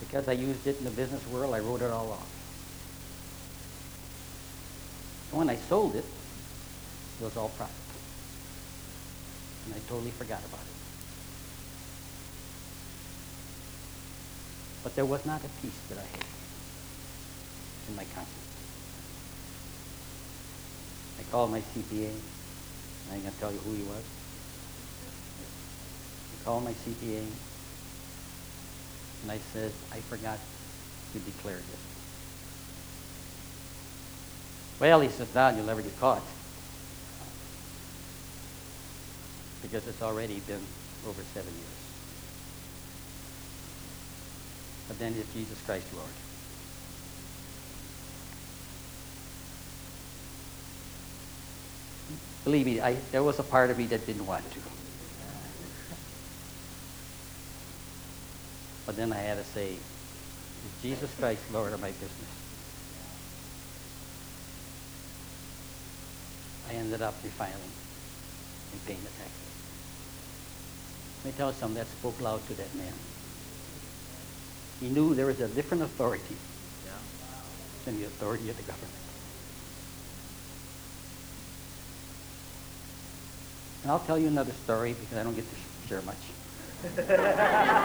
Because I used it in the business world, I wrote it all off. When I sold it, it was all profit. And I totally forgot about it. But there was not a peace that I had in my conscience. I called my CPA. I ain't going to tell you who he was. I called my CPA. And I said, I forgot to declare this. Well, he says, Don, you'll never get caught. Because it's already been over seven years. But then it's Jesus Christ Lord. Believe me, I, there was a part of me that didn't want to. But then I had to say, Jesus Christ Lord of my business? I ended up refiling and paying the taxes. Let me tell you something that spoke loud to that man. He knew there was a different authority than the authority of the government. And I'll tell you another story because I don't get to share much.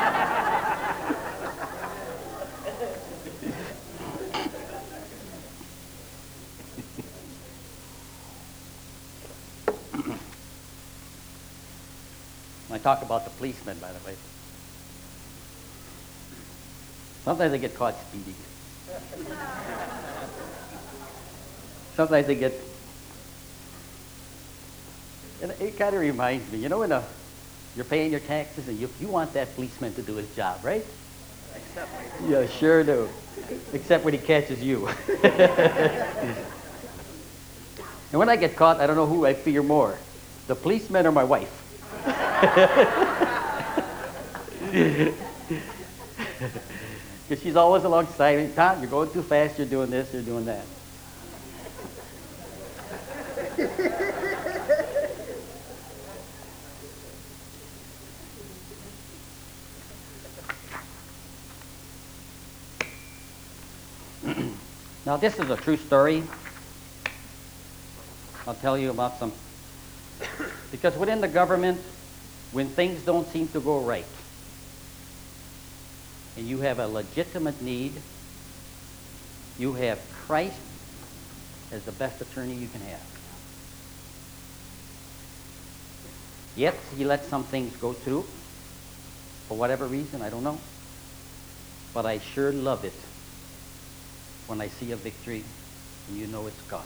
talk about the policemen, by the way. Sometimes they get caught speeding. Sometimes they get. And it kind of reminds me, you know, when a, you're paying your taxes and you, you want that policeman to do his job, right? Yeah, sure do. Except when he catches you. and when I get caught, I don't know who I fear more the policeman or my wife. Because she's always alongside me. Tom, you're going too fast, you're doing this, you're doing that. now, this is a true story. I'll tell you about some. Because within the government, when things don't seem to go right, and you have a legitimate need, you have Christ as the best attorney you can have. Yet, he lets some things go through. For whatever reason, I don't know. But I sure love it when I see a victory and you know it's God.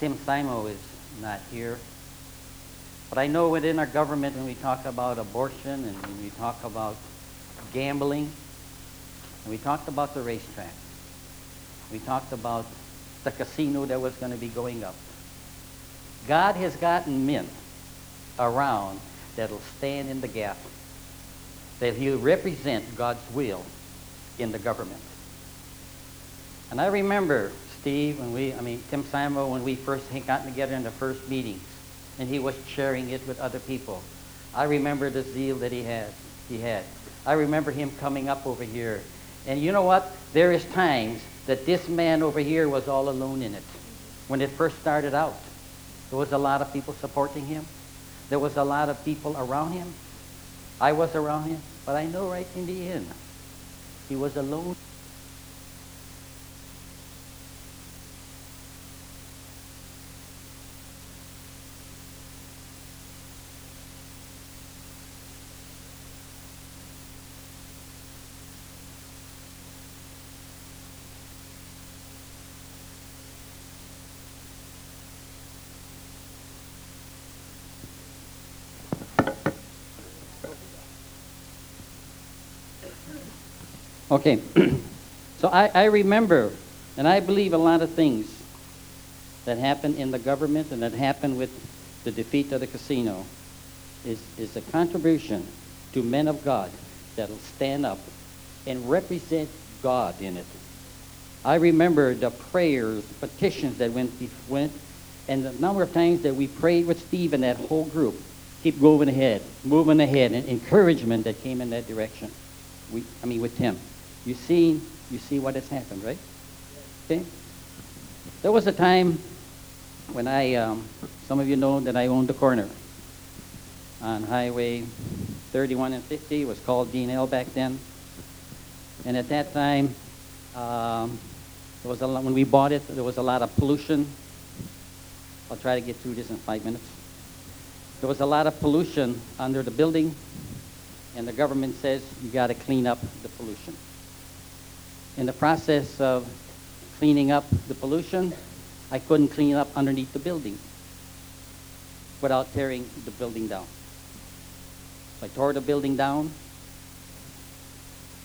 Tim Simo is not here. But I know within our government, when we talk about abortion and when we talk about gambling, and we talked about the racetrack, we talked about the casino that was going to be going up. God has gotten men around that'll stand in the gap, that he'll represent God's will in the government. And I remember, Steve, when we, I mean, Tim Simo, when we first got together in the first meetings, and he was sharing it with other people. I remember the zeal that he had. He had. I remember him coming up over here. And you know what? There is times that this man over here was all alone in it. When it first started out, there was a lot of people supporting him. There was a lot of people around him. I was around him. But I know right in the end, he was alone. Okay, so I, I remember, and I believe a lot of things that happened in the government and that happened with the defeat of the casino is, is a contribution to men of God that'll stand up and represent God in it. I remember the prayers, the petitions that went, went, and the number of times that we prayed with Steve and that whole group keep moving ahead, moving ahead, and encouragement that came in that direction. We, I mean, with Tim. You see, you see what has happened, right? Okay. There was a time when I, um, some of you know that I owned the corner on Highway 31 and 50. It was called Dean L back then. And at that time, um, there was a lot, when we bought it, there was a lot of pollution. I'll try to get through this in five minutes. There was a lot of pollution under the building, and the government says you got to clean up the pollution. In the process of cleaning up the pollution, I couldn't clean up underneath the building without tearing the building down. So I tore the building down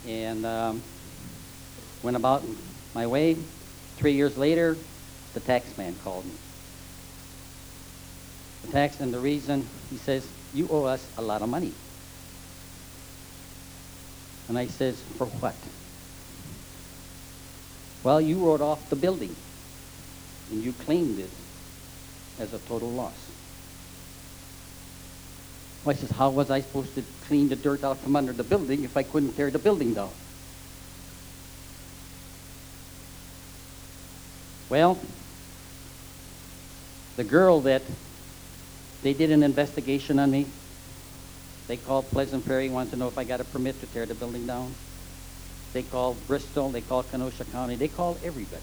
and um, went about my way. Three years later, the tax man called me. The tax, and the reason, he says, you owe us a lot of money. And I says, for what? Well, you wrote off the building, and you claimed it as a total loss. Well, I says, how was I supposed to clean the dirt out from under the building if I couldn't tear the building down? Well, the girl that they did an investigation on me, they called Pleasant Prairie, wanted to know if I got a permit to tear the building down. They called Bristol, they called Kenosha County, they called everybody.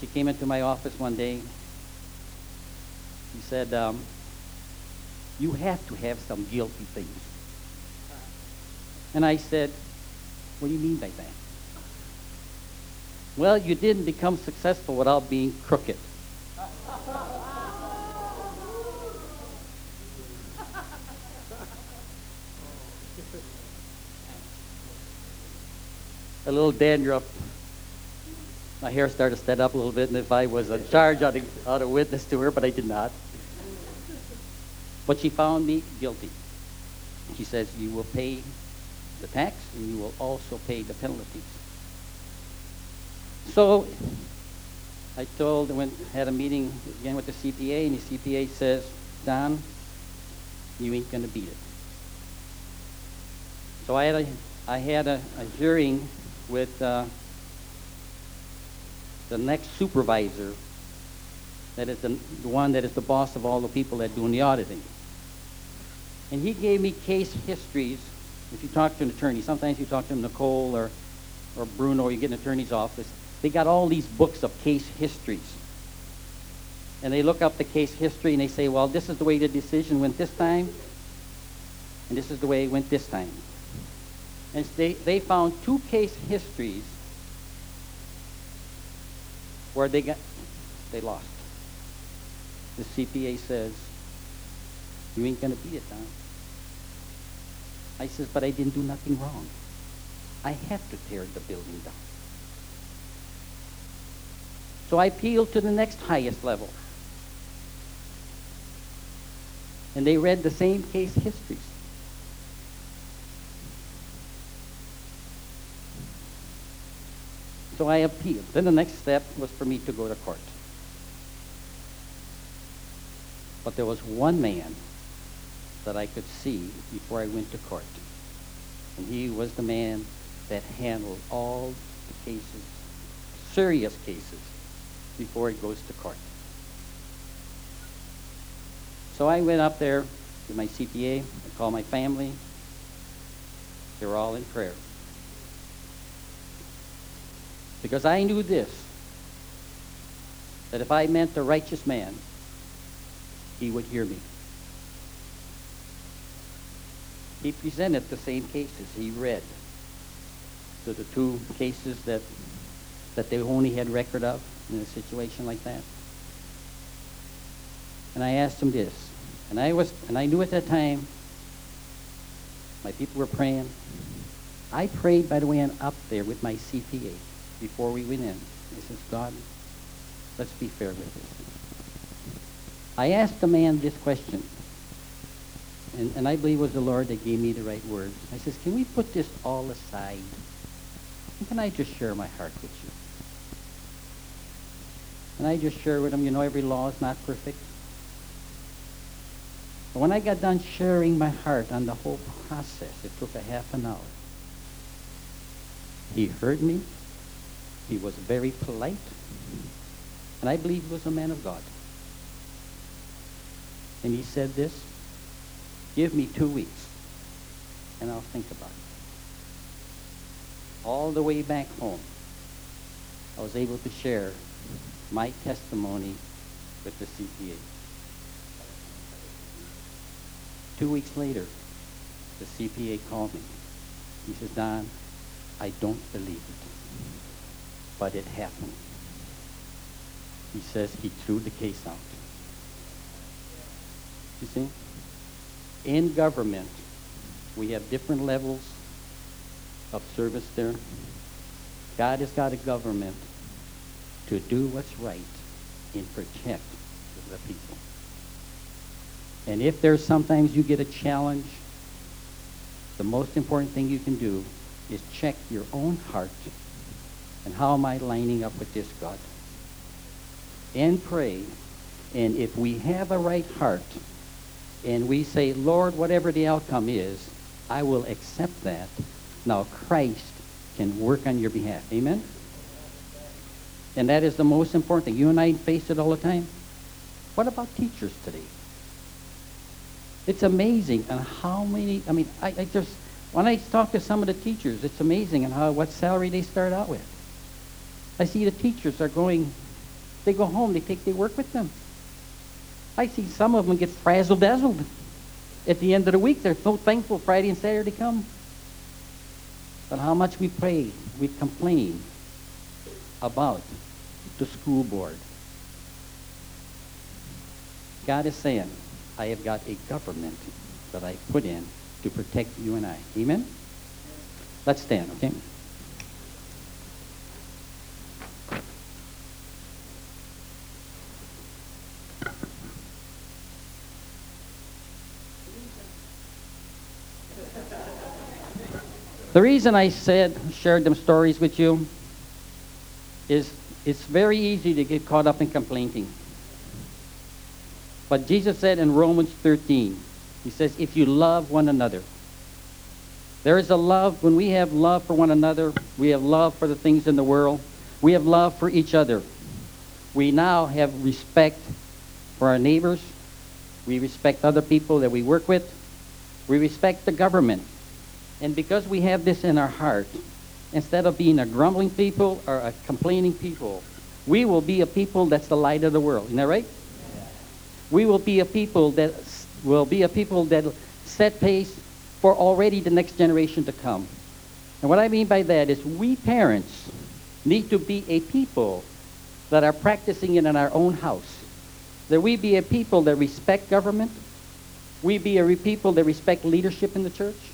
She came into my office one day. She said, um, you have to have some guilty things. And I said, what do you mean by that? Well, you didn't become successful without being crooked. A little dandruff. My hair started to stand up a little bit, and if I was in charge, I'd, I'd have to her, but I did not. But she found me guilty. She says, you will pay the tax, and you will also pay the penalties. So I told, went, had a meeting again with the CPA, and the CPA says, Don, you ain't going to beat it. So I had a, I had a, a hearing with uh, the next supervisor that is the, the one that is the boss of all the people that doing the auditing. And he gave me case histories. If you talk to an attorney, sometimes you talk to Nicole or, or Bruno, or you get an attorney's office, they got all these books of case histories. And they look up the case history and they say, well, this is the way the decision went this time, and this is the way it went this time. And they, they found two case histories where they got they lost. The CPA says, you ain't gonna beat it, Don. I says, but I didn't do nothing wrong. I have to tear the building down. So I appealed to the next highest level. And they read the same case histories. So I appealed. Then the next step was for me to go to court. But there was one man that I could see before I went to court. And he was the man that handled all the cases, serious cases, before it goes to court. So I went up there to my CPA. I called my family. They were all in prayer. Because I knew this that if I meant the righteous man, he would hear me. He presented the same cases. He read to the two cases that, that they only had record of in a situation like that. And I asked him this. And I was and I knew at that time my people were praying. I prayed, by the way, I'm up there with my CPA before we went in. He says, God, let's be fair with this. I asked the man this question, and, and I believe it was the Lord that gave me the right words. I says, can we put this all aside? And can I just share my heart with you? And I just share with him, you know, every law is not perfect. But when I got done sharing my heart on the whole process, it took a half an hour. He heard me. He was very polite. And I believe he was a man of God. And he said this, give me two weeks, and I'll think about it. All the way back home, I was able to share my testimony with the CPA. Two weeks later, the CPA called me. He says, Don, I don't believe it, but it happened. He says he threw the case out. You see? In government, we have different levels of service there. God has got a government to do what's right and protect the people. And if there's sometimes you get a challenge, the most important thing you can do is check your own heart and how am I lining up with this God? And pray. And if we have a right heart and we say, Lord, whatever the outcome is, I will accept that. Now Christ can work on your behalf. Amen? And that is the most important thing. You and I face it all the time. What about teachers today? It's amazing and how many, I mean, I, I just, when I talk to some of the teachers, it's amazing and how, what salary they start out with. I see the teachers are going, they go home, they take their work with them. I see some of them get frazzled dazzled. At the end of the week, they're so thankful Friday and Saturday come. But how much we pray, we complain about the school board. God is saying, I have got a government that I put in to protect you and I. Amen? Let's stand, okay? The reason I said, shared them stories with you, is it's very easy to get caught up in complaining. But Jesus said in Romans 13, He says, if you love one another, there is a love, when we have love for one another, we have love for the things in the world, we have love for each other. We now have respect for our neighbors, we respect other people that we work with, we respect the government. And because we have this in our heart, instead of being a grumbling people or a complaining people, we will be a people that's the light of the world. Isn't that right? We will be a people that will be a people that set pace for already the next generation to come. And what I mean by that is we parents need to be a people that are practicing it in our own house. That we be a people that respect government. We be a people that respect leadership in the church.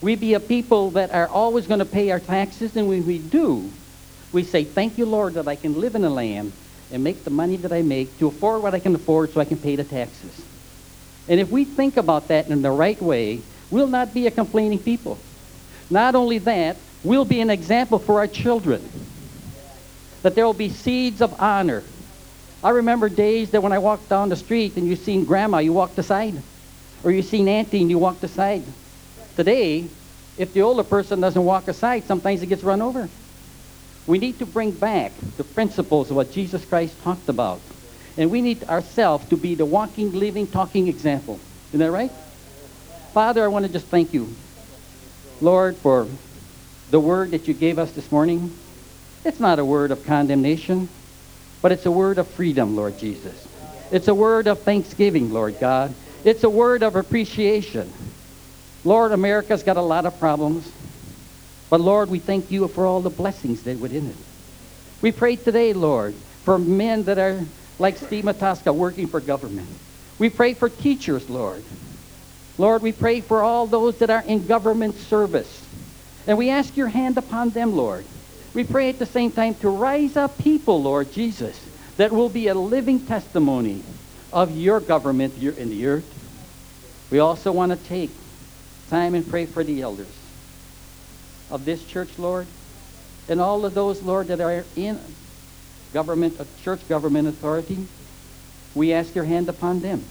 We be a people that are always going to pay our taxes, and when we do, we say, Thank you, Lord, that I can live in a land and make the money that I make to afford what I can afford so I can pay the taxes. And if we think about that in the right way, we'll not be a complaining people. Not only that, we'll be an example for our children. That there will be seeds of honor. I remember days that when I walked down the street and you seen grandma, you walked aside. Or you seen auntie and you walked aside. Today, if the older person doesn't walk aside, sometimes he gets run over. We need to bring back the principles of what Jesus Christ talked about. And we need ourselves to be the walking, living, talking example. Isn't that right? Father, I want to just thank you, Lord, for the word that you gave us this morning. It's not a word of condemnation, but it's a word of freedom, Lord Jesus. It's a word of thanksgiving, Lord God. It's a word of appreciation. Lord, America's got a lot of problems. But Lord, we thank you for all the blessings that within it. We pray today, Lord, for men that are like Steve Mataska working for government. We pray for teachers, Lord. Lord, we pray for all those that are in government service. And we ask your hand upon them, Lord. We pray at the same time to rise up people, Lord Jesus, that will be a living testimony of your government here in the earth. We also want to take time and pray for the elders of this church, Lord, and all of those, Lord, that are in government, of church government authority. We ask your hand upon them.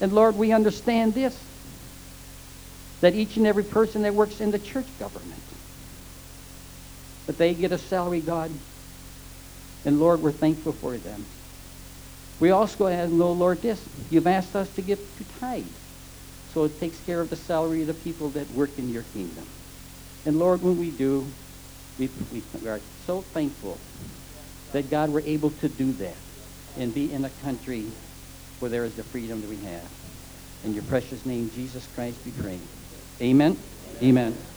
And Lord, we understand this that each and every person that works in the church government, that they get a salary, God. And Lord, we're thankful for them. We also know, Lord, this. You've asked us to give to tithe. So it takes care of the salary of the people that work in your kingdom. And Lord, when we do, we, we are so thankful that God we're able to do that and be in a country where there is the freedom that we have. In your precious name, Jesus Christ, we pray. Amen. Amen.